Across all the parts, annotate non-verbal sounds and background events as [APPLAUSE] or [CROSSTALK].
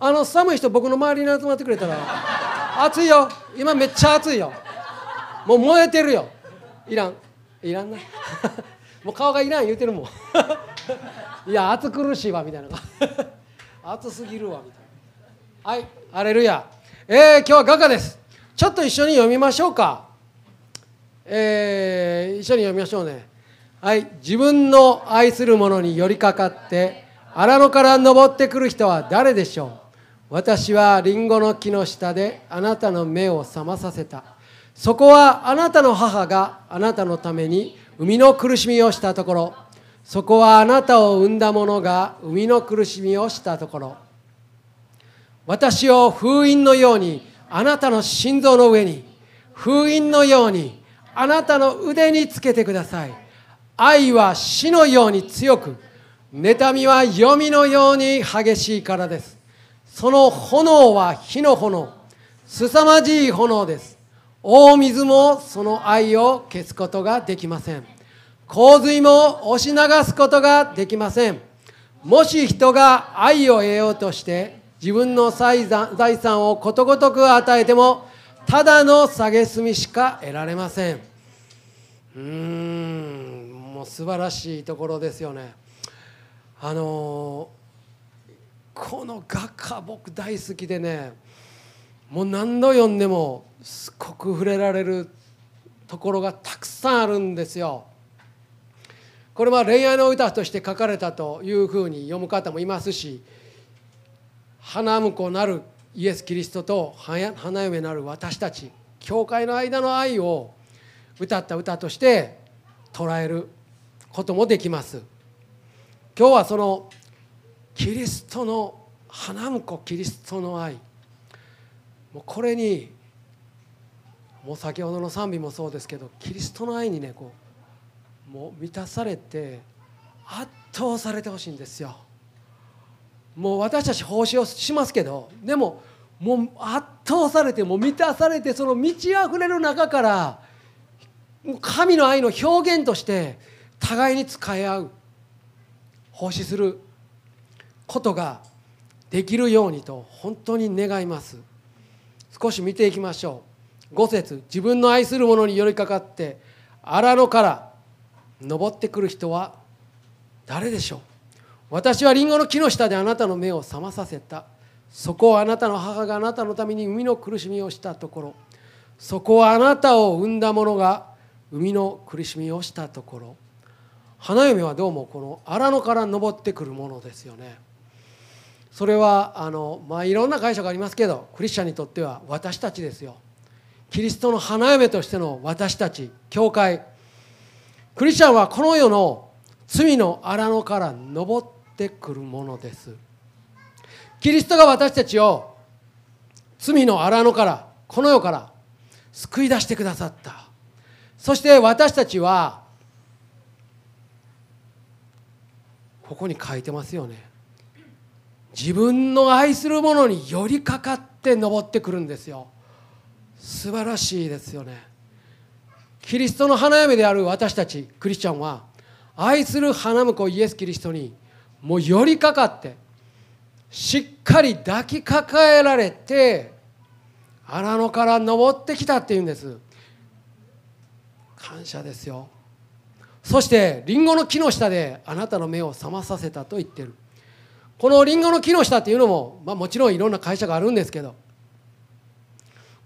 あの寒い人僕の周りに集まってくれたら暑いよ。今めっちゃ暑いよ。もう燃えてるよ。いらん。いらんな。[LAUGHS] もう顔がいらん言うてるもん。[LAUGHS] いや暑苦しいわみたいな。[LAUGHS] 暑すぎるわみたいな。はいハレルヤ。えー、今日は画家です。ちょっと一緒に読みましょうか。えー、一緒に読みましょうね。はい自分の愛する者に寄りかかって荒野から登ってくる人は誰でしょう？私はリンゴの木の下であなたの目を覚まさせた。そこはあなたの母があなたのために生みの苦しみをしたところ。そこはあなたを産んだ者が生みの苦しみをしたところ。私を封印のようにあなたの心臓の上に。封印のようにあなたの腕につけてください。愛は死のように強く妬みは黄泉のように激しいからです。その炎は火の炎凄まじい炎です。大水もその愛を消すことができません。洪水も押し流すことができません。もし人が愛を得ようとして自分の財産をことごとく与えてもただの蔑みしか得られません。うーんもう素晴らしいところですよね。あのこの画家僕大好きでねもう何度読んでもすっごく触れられるところがたくさんあるんですよ。これは恋愛の歌として書かれたというふうに読む方もいますし花婿なるイエス・キリストと花嫁なる私たち教会の間の愛を歌った歌として捉えることもできます今日はそのキリストの花婿キリストの愛もうこれにもう先ほどの賛美もそうですけどキリストの愛にねこうもう満たされて圧倒されてほしいんですよ。もう私たち奉仕をしますけどでももう圧倒されても満たされてその満ち溢れる中から神の愛の表現として互いに使い合う奉仕することができるようにと本当に願います。少し見ていきましょう。5節自分の愛する者に寄りかかって荒野から登ってくる人は誰でしょう？私はリンゴの木の下であなたの目を覚まさせた。そこをあなたの母があなたのために生みの苦しみをしたところ。そこはあなたを産んだ者が生みの苦しみをしたところ。花嫁はどうもこの荒野から登ってくるものですよね。それはあの、まあ、いろんな解釈ありますけどクリスチャンにとっては私たちですよ。キリストの花嫁としての私たち教会。クリスチャンはこの世の罪の荒野から登ってくるものです。キリストが私たちを罪の荒野からこの世から救い出してくださった。そして私たちはここに書いてますよね。自分の愛する者に寄りかかって登ってくるんですよ。素晴らしいですよね。キリストの花嫁である私たちクリスチャンは愛する花婿イエス・キリストにもう寄りかかってしっかり抱きかかえられて荒野から登ってきたっていうんです。感謝ですよ。そしてリンゴの木の下であなたの目を覚まさせたと言ってる。このリンゴの木の下っていうのも、まあ、もちろんいろんな会社があるんですけど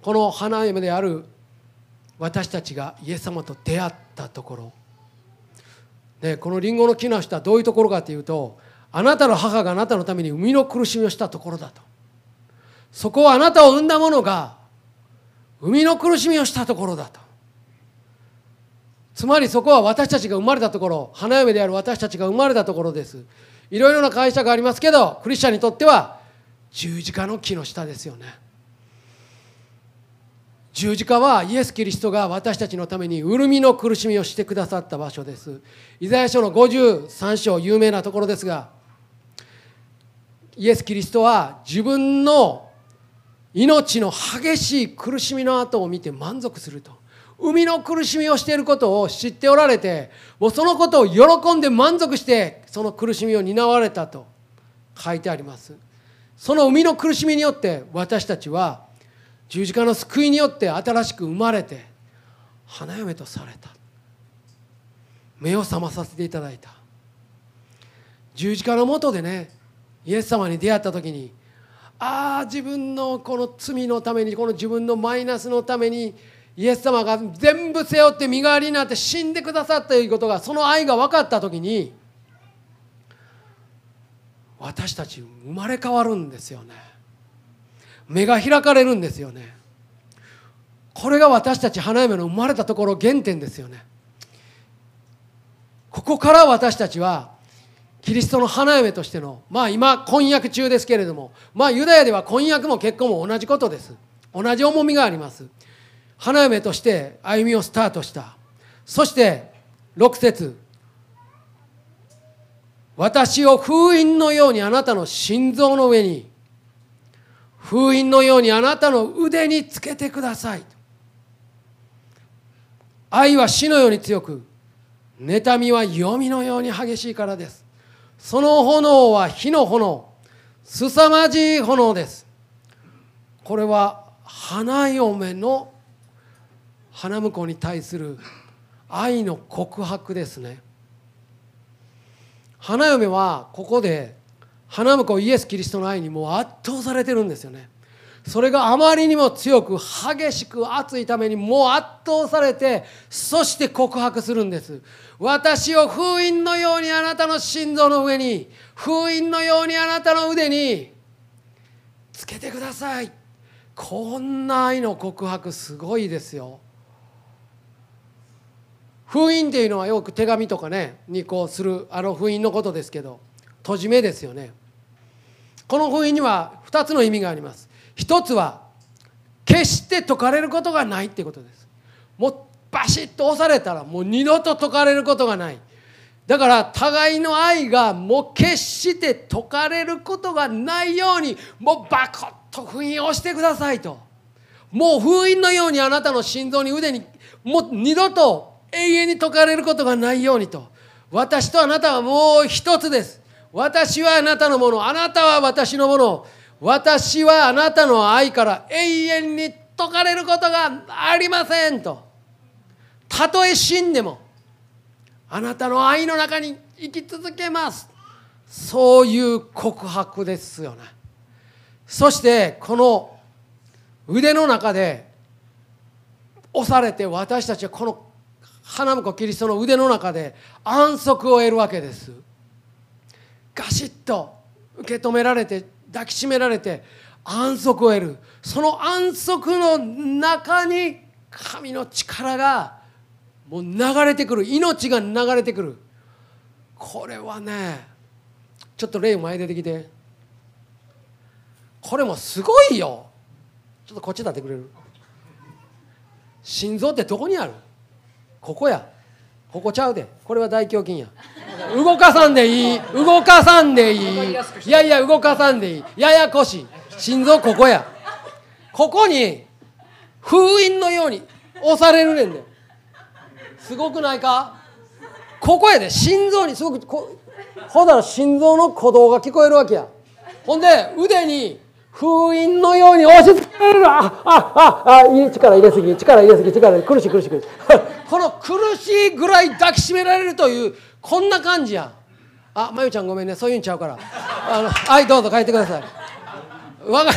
この花嫁である私たちがイエス様と出会ったところでこのリンゴの木の下はどういうところかというとあなたの母があなたのために生みの苦しみをしたところだと。そこはあなたを産んだ者が生みの苦しみをしたところだと。つまりそこは私たちが生まれたところ花嫁である私たちが生まれたところです。いろいろな解釈がありますけどクリスチャンにとっては十字架の木の下ですよね。十字架はイエス・キリストが私たちのために潤みの苦しみをしてくださった場所です。イザヤ書の53章有名なところですがイエス・キリストは自分の命の激しい苦しみの後を見て満足すると。生みの苦しみをしていることを知っておられてもうそのことを喜んで満足してその苦しみを担われたと書いてあります。その生みの苦しみによって私たちは十字架の救いによって新しく生まれて花嫁とされた。目を覚まさせていただいた。十字架のもとでねイエス様に出会った時にああ自分のこの罪のためにこの自分のマイナスのためにイエス様が全部背負って身代わりになって死んでくださったということがその愛が分かった時に私たち生まれ変わるんですよね。目が開かれるんですよね。これが私たち花嫁の生まれたところ原点ですよね。ここから私たちはキリストの花嫁としてのまあ今婚約中ですけれどもまあユダヤでは婚約も結婚も同じことです。同じ重みがあります。花嫁として歩みをスタートした。そして6節私を封印のようにあなたの心臓の上に封印のようにあなたの腕につけてください。愛は死のように強く妬みは読みのように激しいからです。その炎は火の炎凄まじい炎です。これは花嫁の花婿に対する愛の告白ですね。花嫁はここで花婿イエス・キリストの愛にもう圧倒されてるんですよね。それがあまりにも強く激しく熱いためにもう圧倒されてそして告白するんです。私を封印のようにあなたの心臓の上に封印のようにあなたの腕につけてください。こんな愛の告白すごいですよ。封印っていうのはよく手紙とかねにこうするあの封印のことですけど閉じ目ですよね。この封印には2つの意味があります。一つは決して解かれることがないっていうことです。もうバシッと押されたらもう二度と解かれることがない。だから互いの愛がもう決して解かれることがないようにもうバコッと封印をしてくださいと。もう封印のようにあなたの心臓に腕にもう二度と永遠に解かれることがないようにと。私とあなたはもう一つです。私はあなたのものあなたは私のもの。私はあなたの愛から永遠に解かれることがありませんと。たとえ死んでもあなたの愛の中に生き続けます。そういう告白ですよねそしてこの腕の中で押されて私たちはこの花婿キリストの腕の中で安息を得るわけです。ガシッと受け止められて抱きしめられて安息を得る。その安息の中に神の力がもう流れてくる。命が流れてくる。これはねちょっと例前出てきて。これもすごいよ。ちょっとこっち立ってくれる？心臓ってどこにある？ここや。ここちゃうで。これは大胸筋や。動かさんでいい。動かさんでいい。いやいや動かさんでいい。ややこしい。心臓ここや。ここに封印のように押されるねんで。すごくないか？ここやで。心臓にすごくこほだら心臓の鼓動が聞こえるわけや。ほんで腕に封印のように押し付けられる。ああああいい力入れすぎ力入れすぎ力入れ苦しい苦しい苦しい。[LAUGHS] この苦しいぐらい抱きしめられるというこんな感じや。あまゆちゃんごめんね。そういうんちゃうから。あのはいどうぞ帰ってください。わか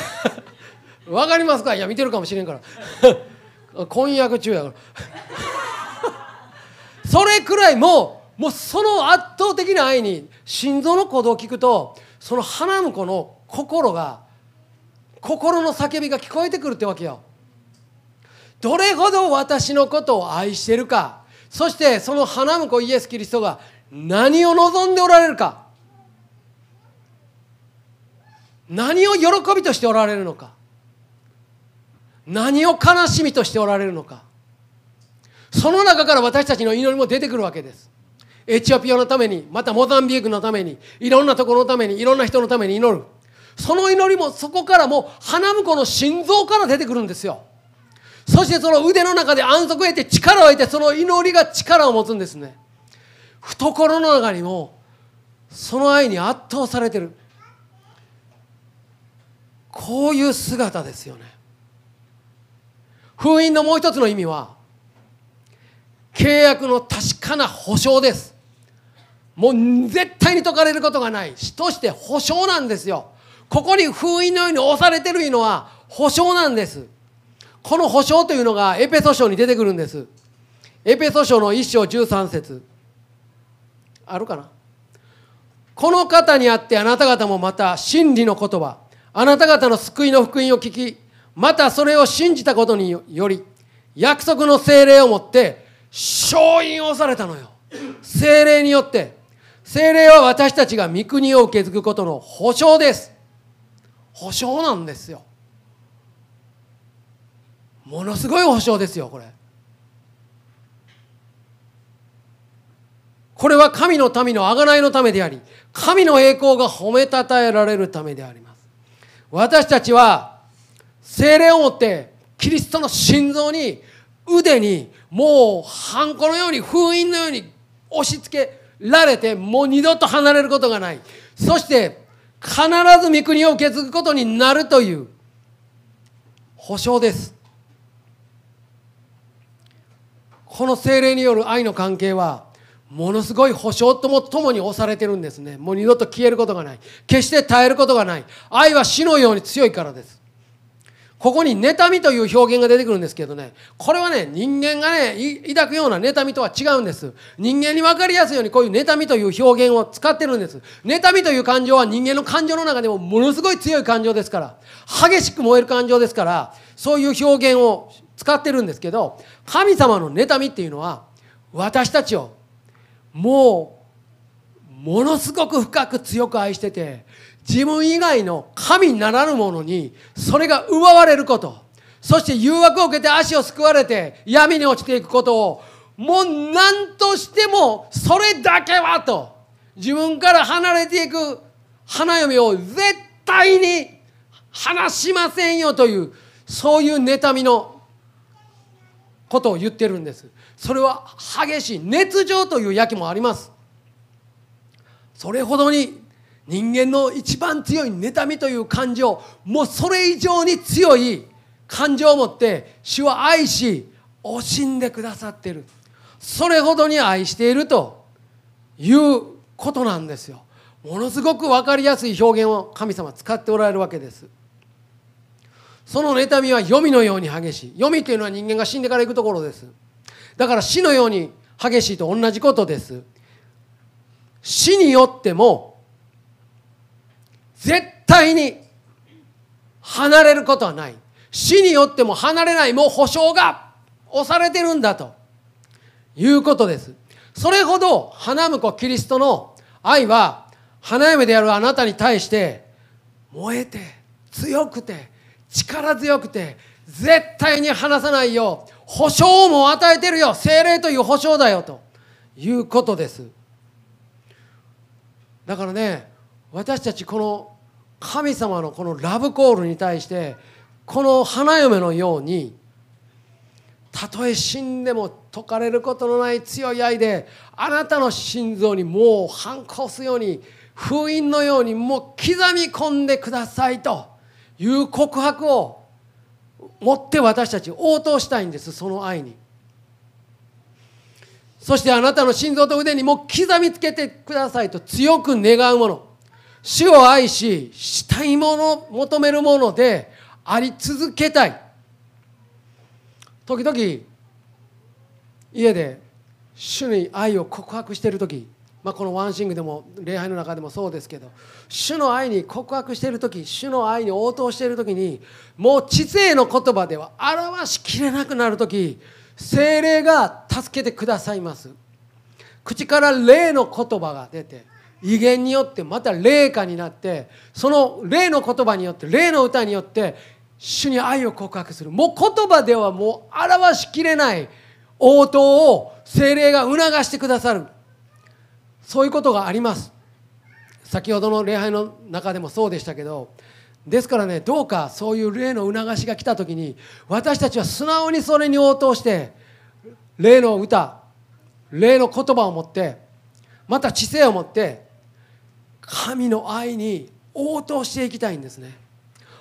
[LAUGHS] わかりますか？いや見てるかもしれんから。[LAUGHS] 婚約中やから。それくらいもうもうその圧倒的な愛に心臓の鼓動を聞くとその花婿の心が心の叫びが聞こえてくるってわけよ。どれほど私のことを愛してるかそしてその花婿イエス・キリストが何を望んでおられるか何を喜びとしておられるのか何を悲しみとしておられるのかその中から私たちの祈りも出てくるわけです。エチオピアのためにまたモザンビークのためにいろんなところのためにいろんな人のために祈る。その祈りもそこからも花婿の心臓から出てくるんですよ。そしてその腕の中で安息を得て力を得てその祈りが力を持つんですね。懐の中にもその愛に圧倒されてる。こういう姿ですよね。封印のもう一つの意味は契約の確かな保証です。もう絶対に解かれることがない。死として保証なんですよ。ここに封印のように押されてるのは保証なんです。この保証というのがエペソ書に出てくるんです。エペソ書の1章13節。あるかな？この方にあってあなた方もまた真理の言葉あなた方の救いの福音を聞きまたそれを信じたことにより約束の精霊をもって勝因をされたのよ。精霊によって。精霊は私たちが御国を受け継ぐことの保証です。保証なんですよ。ものすごい保証ですよこれ。これは神の民の贖いのためであり神の栄光が褒めたたえられるためであります。私たちは精霊をもってキリストの心臓に腕にもうハンコのように封印のように押し付けられてもう二度と離れることがない。そして必ず御国を受け継ぐことになるという保証です。この精霊による愛の関係はものすごい保証ともともに押されてるんですね。もう二度と消えることがない。決して耐えることがない。愛は死のように強いからです。ここに妬みという表現が出てくるんですけどね。これはね人間がね抱くような妬みとは違うんです。人間に分かりやすいようにこういう妬みという表現を使ってるんです。妬みという感情は人間の感情の中でもものすごい強い感情ですから。激しく燃える感情ですからそういう表現を使ってるんですけど神様の妬みっていうのは私たちをもうものすごく深く強く愛してて自分以外の神ならぬものにそれが奪われること。そして誘惑を受けて足をすくわれて闇に落ちていくことをもう何としてもそれだけはと。自分から離れていく花嫁を絶対に離しませんよというそういう妬みのことを言ってるんです。それは激しい熱情というやきもあります。それほどに人間の一番強い妬みという感情もうそれ以上に強い感情を持って主は愛し惜しんでくださっている。それほどに愛しているということなんですよ。ものすごく分かりやすい表現を神様使っておられるわけです。その妬みは読みのように激しい。読みというのは人間が死んでから行くところです。だから死のように激しいと同じことです。死によっても絶対に離れることはない。死によっても離れないもう保証が押されてるんだと。いうことです。それほど花婿キリストの愛は花嫁であるあなたに対して燃えて強くて力強くて絶対に離さないよ保証も与えてるよ。精霊という保証だよと。いうことです。だからね私たちこの神様のこのラブコールに対してこの花嫁のようにたとえ死んでも解かれることのない強い愛であなたの心臓にもう反抗すように封印のようにもう刻み込んでくださいという告白を持って私たち応答したいんですその愛に。そしてあなたの心臓と腕にもう刻みつけてくださいと強く願うもの。主を愛ししたいもの求めるものであり続けたい。時々家で主に愛を告白している時、まあ、このワンシングでも礼拝の中でもそうですけど主の愛に告白している時主の愛に応答している時にもう知性の言葉では表しきれなくなる時精霊が助けてくださいます。口から霊の言葉が出て威厳によってまた霊歌になってその霊の言葉によって霊の歌によって主に愛を告白する。もう言葉ではもう表しきれない応答を精霊が促してくださる。そういうことがあります。先ほどの礼拝の中でもそうでしたけどですからねどうかそういう霊の促しが来た時に私たちは素直にそれに応答して霊の歌霊の言葉を持ってまた知性を持って神の愛に応答していきたいんですね。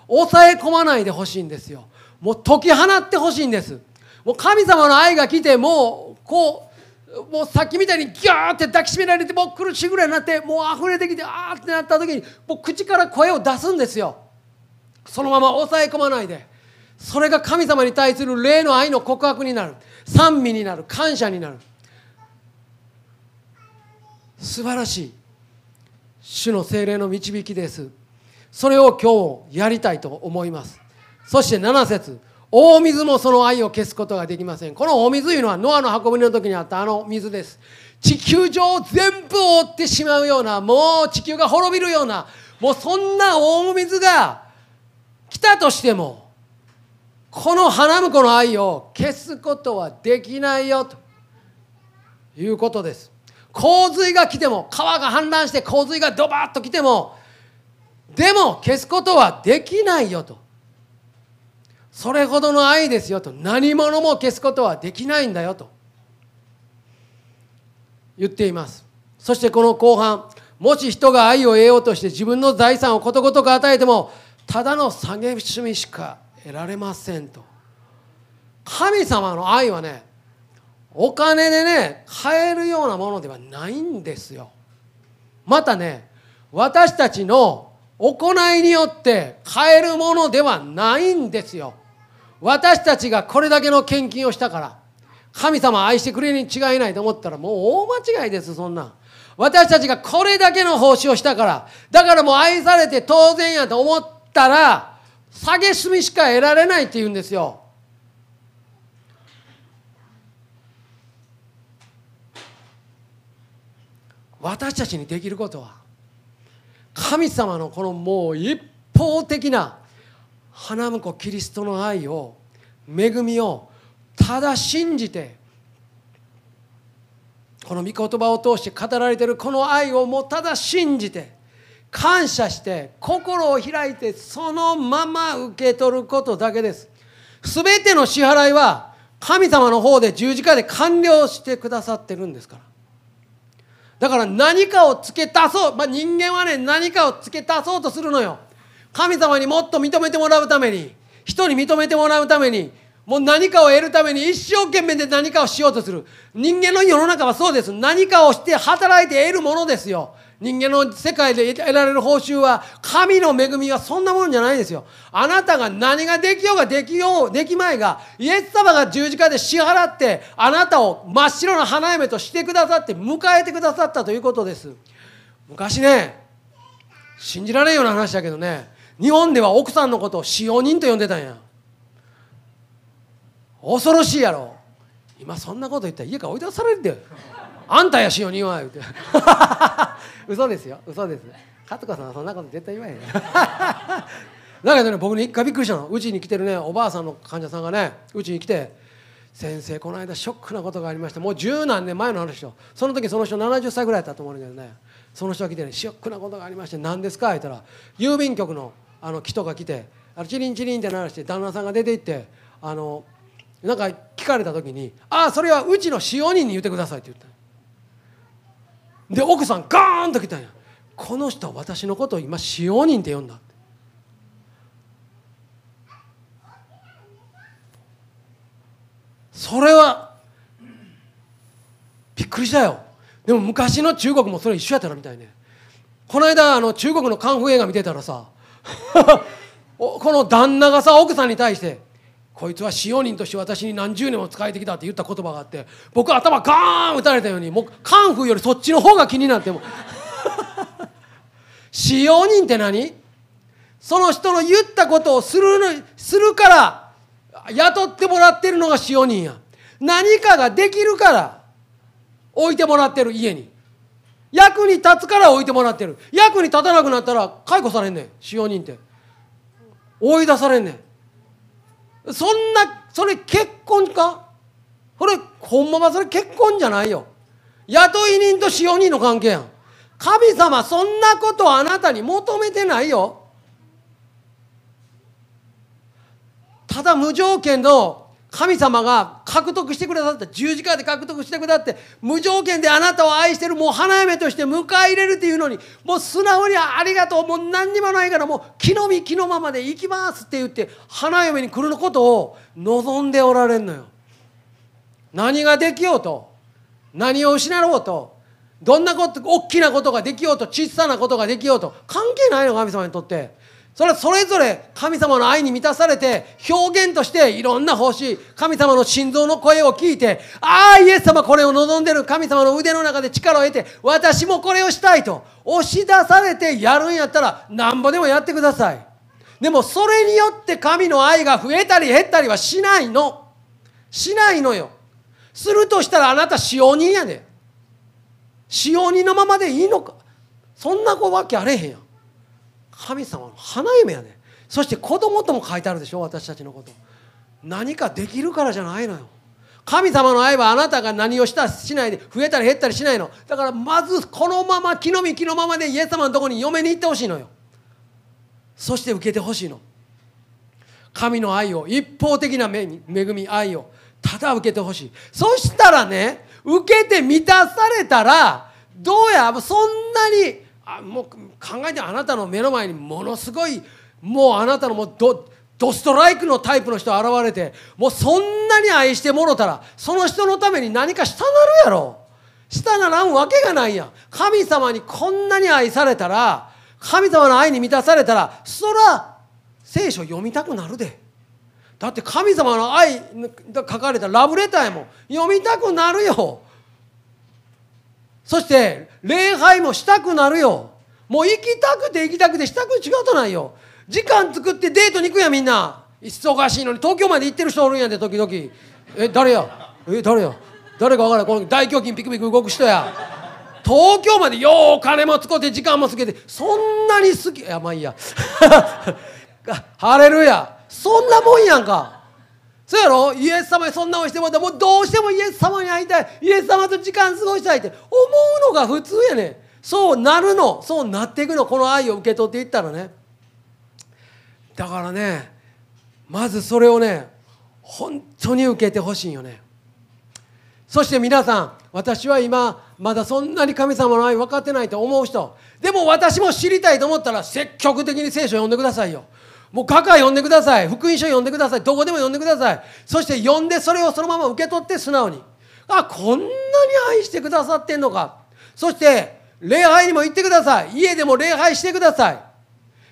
抑え込まないでほしいんですよ。もう解き放ってほしいんです。もう神様の愛が来てもうこうもうさっきみたいにギャーって抱きしめられてもう苦しいぐらいになってもう溢れてきてあーってなった時にもう口から声を出すんですよ。そのまま抑え込まないで。それが神様に対する霊の愛の告白になる。賛美になる。感謝になる。素晴らしい。主の精霊の導きです。それを今日やりたいと思います。そして7節大水もその愛を消すことができません。この大水というのはノアの運びの時にあったあの水です。地球上を全部覆ってしまうようなもう地球が滅びるようなもうそんな大水が来たとしてもこの花婿の愛を消すことはできないよということです。洪水が来ても川が氾濫して洪水がドバッと来てもでも消すことはできないよと。それほどの愛ですよと。何者も消すことはできないんだよと。言っています。そしてこの後半もし人が愛を得ようとして自分の財産をことごとく与えてもただの蔑みしか得られませんと。神様の愛はねお金でね買えるようなものではないんですよ。またね私たちの行いによって買えるものではないんですよ。私たちがこれだけの献金をしたから神様愛してくれるに違いないと思ったらもう大間違いですそんな。私たちがこれだけの奉仕をしたからだからもう愛されて当然やと思ったら蔑みしか得られないって言うんですよ。私たちにできることは神様のこのもう一方的な花婿キリストの愛を恵みをただ信じてこの御言葉を通して語られているこの愛をもうただ信じて感謝して心を開いてそのまま受け取ることだけです。全ての支払いは神様の方で十字架で完了してくださってるんですから。だから何かを付け足そう、まあ、人間はね何かを付け足そうとするのよ。神様にもっと認めてもらうために人に認めてもらうためにもう何かを得るために一生懸命で何かをしようとする。人間の世の中はそうです。何かをして働いて得るものですよ。人間の世界で得られる報酬は神の恵みはそんなもんじゃないですよ。あなたが何ができようができようできまいがイエス様が十字架で支払ってあなたを真っ白な花嫁としてくださって迎えてくださったということです。昔ね信じられんような話だけどね。日本では奥さんのことを使用人と呼んでたんや。恐ろしいやろ。今そんなこと言ったら家から追い出されるで。あんたやしおには言うて。嘘ですよ。嘘です。勝子さんはそんなこと絶対言わへんだけどね僕に一回びっくりしたの。うちに来てるねおばあさんの患者さんがねうちに来て「先生この間ショックなことがありましたもう十何年前の話よ。その時その人70歳ぐらいだったと思うんだけどね。その人が来てねショックなことがありまして何ですか?」言ったら郵便局のあの人が来てあのチリンチリンって鳴らして旦那さんが出て行ってあのなんか聞かれた時に「ああそれはうちの使用人に言ってください」って言った。で奥さんガーンと来たんや。この人は私のことを今使用人って呼んだ。それはびっくりしたよ。でも昔の中国もそれ一緒やったらみたいね。この間あの中国のカンフー映画見てたらさ [LAUGHS] この旦那がさ奥さんに対してこいつは使用人として私に何十年も仕えてきたって言った言葉があって僕頭ガーン打たれたようにもうカンフーよりそっちの方が気になっても。[LAUGHS] 使用人って何？その人の言ったことをするするから雇ってもらってるのが使用人や。何かができるから置いてもらってる家に。役に立つから置いてもらってる。役に立たなくなったら解雇されんねん。使用人って。追い出されんねん。そんなそれ結婚か？これほんまはそれ結婚じゃないよ。雇い人と使用人の関係やん。神様そんなことあなたに求めてないよ。ただ無条件の神様が獲得してくださった十字架で獲得してくださって無条件であなたを愛してるもう花嫁として迎え入れるっていうのにもう素直にありがとうもう何にもないからもう気の身気のままで行きますって言って花嫁に来ることを望んでおられるのよ。何ができようと何を失おうとどんなこと大きなことができようと小さなことができようと関係ないの神様にとって。それはそれぞれ神様の愛に満たされて表現としていろんな奉仕神様の心臓の声を聞いてああイエス様これを望んでる神様の腕の中で力を得て私もこれをしたいと押し出されてやるんやったらなんぼでもやってください。でもそれによって神の愛が増えたり減ったりはしないの。しないのよ。するとしたらあなた使用人やで。使用人のままでいいのか。そんなわけあれへんやん。神様の花嫁やねそして子供とも書いてあるでしょ私たちのこと。何かできるからじゃないのよ。神様の愛はあなたが何をしたしないで増えたり減ったりしないの。だからまずこのまま気の身気のままでイエス様のとこに嫁に行ってほしいのよ。そして受けてほしいの。神の愛を一方的な恵み愛をただ受けてほしい。そしたらね受けて満たされたらどうやそんなにあもう考えてあなたの目の前にものすごいもうあなたのもうドドストライクのタイプの人現れてもうそんなに愛してもろたらその人のために何かしたなるやろ。したならんわけがないやん。神様にこんなに愛されたら神様の愛に満たされたらそら聖書読みたくなるで。だって神様の愛が書かれたラブレターやもん。読みたくなるよ。そして礼拝もしたくなるよ。もう行きたくて行きたくてしたく違うとないよ。時間作ってデートに行くやみんな。忙しいのに東京まで行ってる人おるんやで時々。え誰や？え誰や？誰か分からん。この大胸筋ピクピク動く人や。東京までようお金も使って時間もつけて。そんなに好き。いやまあいいや。[LAUGHS] ハレルヤ。そんなもんやんか。そうやろ？イエス様にそんなをしてもらったらもうどうしてもイエス様に会いたい。イエス様と時間過ごしたいって。思うのが普通やねそうなるの。そうなっていくの。この愛を受け取っていったらね。だからねまずそれをね本当に受けてほしいよね。そして皆さん私は今まだそんなに神様の愛分かってないと思う人。でも私も知りたいと思ったら積極的に聖書を読んでくださいよ。もう画家読んでください。福音書読んでください。どこでも読んでください。そして読んでそれをそのまま受け取って素直に。あこんなに愛してくださってんのか。そして礼拝にも行ってください。家でも礼拝してください。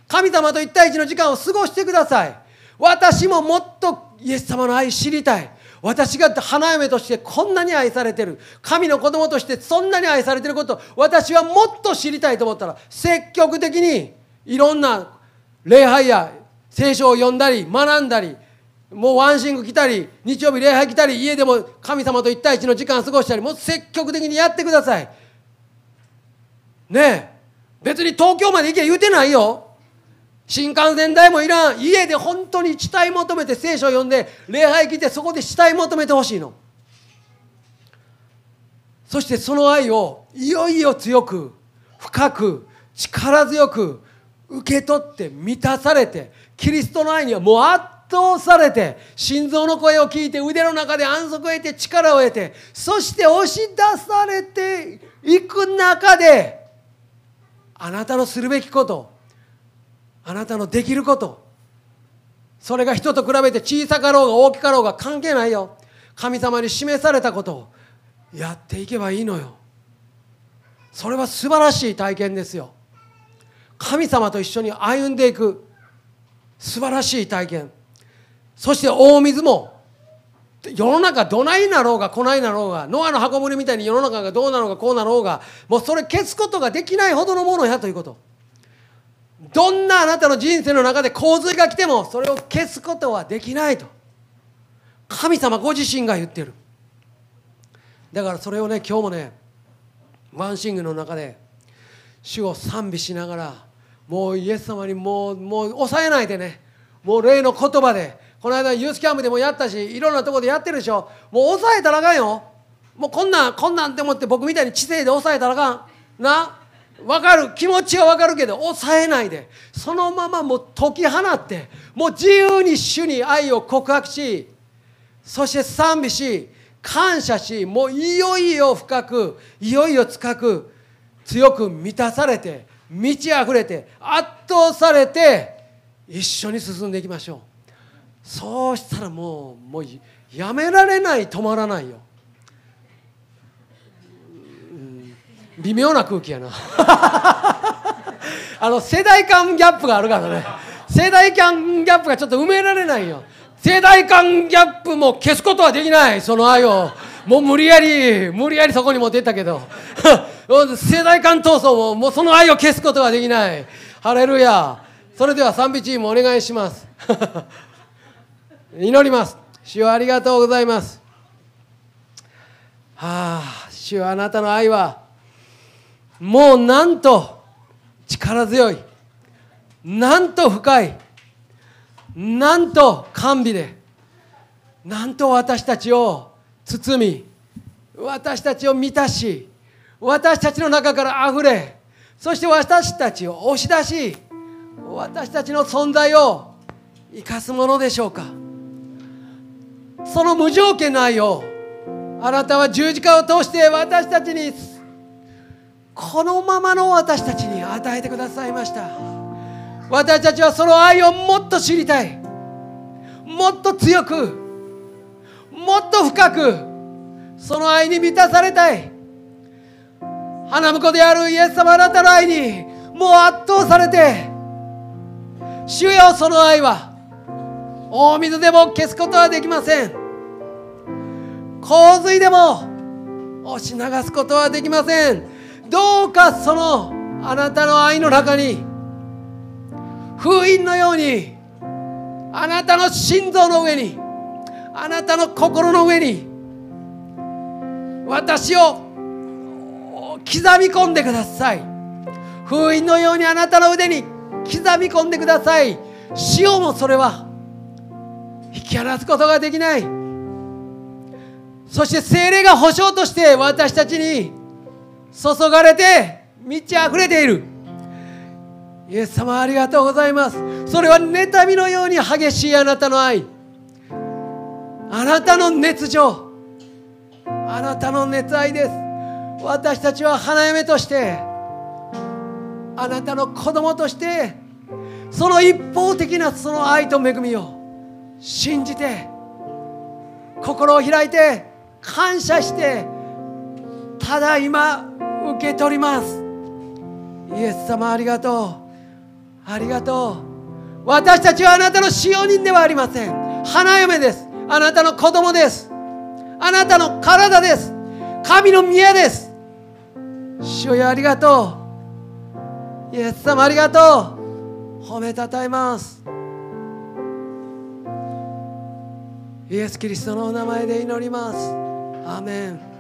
神様と一対一の時間を過ごしてください。私ももっとイエス様の愛知りたい。私が花嫁としてこんなに愛されてる。神の子供としてそんなに愛されてること。私はもっと知りたいと思ったら積極的にいろんな礼拝や聖書を読んだり学んだりもうワンシング来たり日曜日礼拝来たり家でも神様と一対一の時間過ごしたりもう積極的にやってください。ねえ。別に東京まで行け言うてないよ。新幹線代もいらん。家で本当に死体求めて聖書を読んで礼拝来てそこで死体求めてほしいの。そしてその愛をいよいよ強く深く力強く受け取って満たされてキリストの愛にはもう圧倒されて心臓の声を聞いて腕の中で安息を得て力を得てそして押し出されていく中であなたのするべきことあなたのできることそれが人と比べて小さかろうが大きかろうが関係ないよ。神様に示されたことをやっていけばいいのよ。それは素晴らしい体験ですよ。神様と一緒に歩んでいく。素晴らしい体験。そして大水も世の中どないなろうが来ないなろうがノアの箱舟みたいに世の中がどうなのかこうなろうがもうそれ消すことができないほどのものやということ。どんなあなたの人生の中で洪水が来てもそれを消すことはできないと。神様ご自身が言ってる。だからそれをね今日もねワンシングの中で主を賛美しながらもうイエス様にもうもう抑えないでね。もう例の言葉で。この間ユースキャンプでもやったしいろんなとこでやってるでしょ。もう抑えたらあかんよ。もうこんなんこんなんって思って僕みたいに知性で抑えたらあかん。な？分かる。気持ちは分かるけど抑えないで。そのままもう解き放ってもう自由に主に愛を告白しそして賛美し感謝しもういよいよ深くいよいよ深く強く満たされて満ち溢れて圧倒されて一緒に進んでいきましょう。そうしたらもうもうやめられない止まらないよ、うん、微妙な空気やな。[LAUGHS] あの世代間ギャップがあるからね。世代間ギャップがちょっと埋められないよ。世代間ギャップも消すことはできない。その愛を。もう無理やり無理やりそこに持ってったけど。[LAUGHS] 世代間闘争ももうその愛を消すことはできない。ハレルヤ。それでは賛美チームお願いします。[LAUGHS] 祈ります。主はありがとうございます。はあ主はあなたの愛はもうなんと力強い。なんと深い。なんと甘美で。なんと私たちを包み私たちを満たし私たちの中からあふれそして私たちを押し出し私たちの存在を生かすものでしょうか。その無条件の愛をあなたは十字架を通して私たちにこのままの私たちに与えてくださいました。私たちはその愛をもっと知りたい。もっと強くもっと深くその愛に満たされたい。花婿であるイエス様あなたの愛にもう圧倒されて主よその愛は大水でも消すことはできません。洪水でも押し流すことはできません。どうかそのあなたの愛の中に封印のようにあなたの心臓の上にあなたの心の上に私を刻み込んでください。封印のようにあなたの腕に刻み込んでください。塩もそれは引き離すことができない。そして精霊が保証として私たちに注がれて満ち溢れている。イエス様ありがとうございます。それは妬みのように激しいあなたの愛。あなたの熱情あなたの熱愛です。私たちは花嫁としてあなたの子供としてその一方的なその愛と恵みを信じて心を開いて感謝してただ今受け取ります。イエス様ありがとう。ありがとう。私たちはあなたの使用人ではありません。花嫁です。あなたの子供です。あなたの体です。神の宮です。主よありがとう。イエス様ありがとう。褒めたたえます。イエス・キリストのお名前で祈ります。アメン。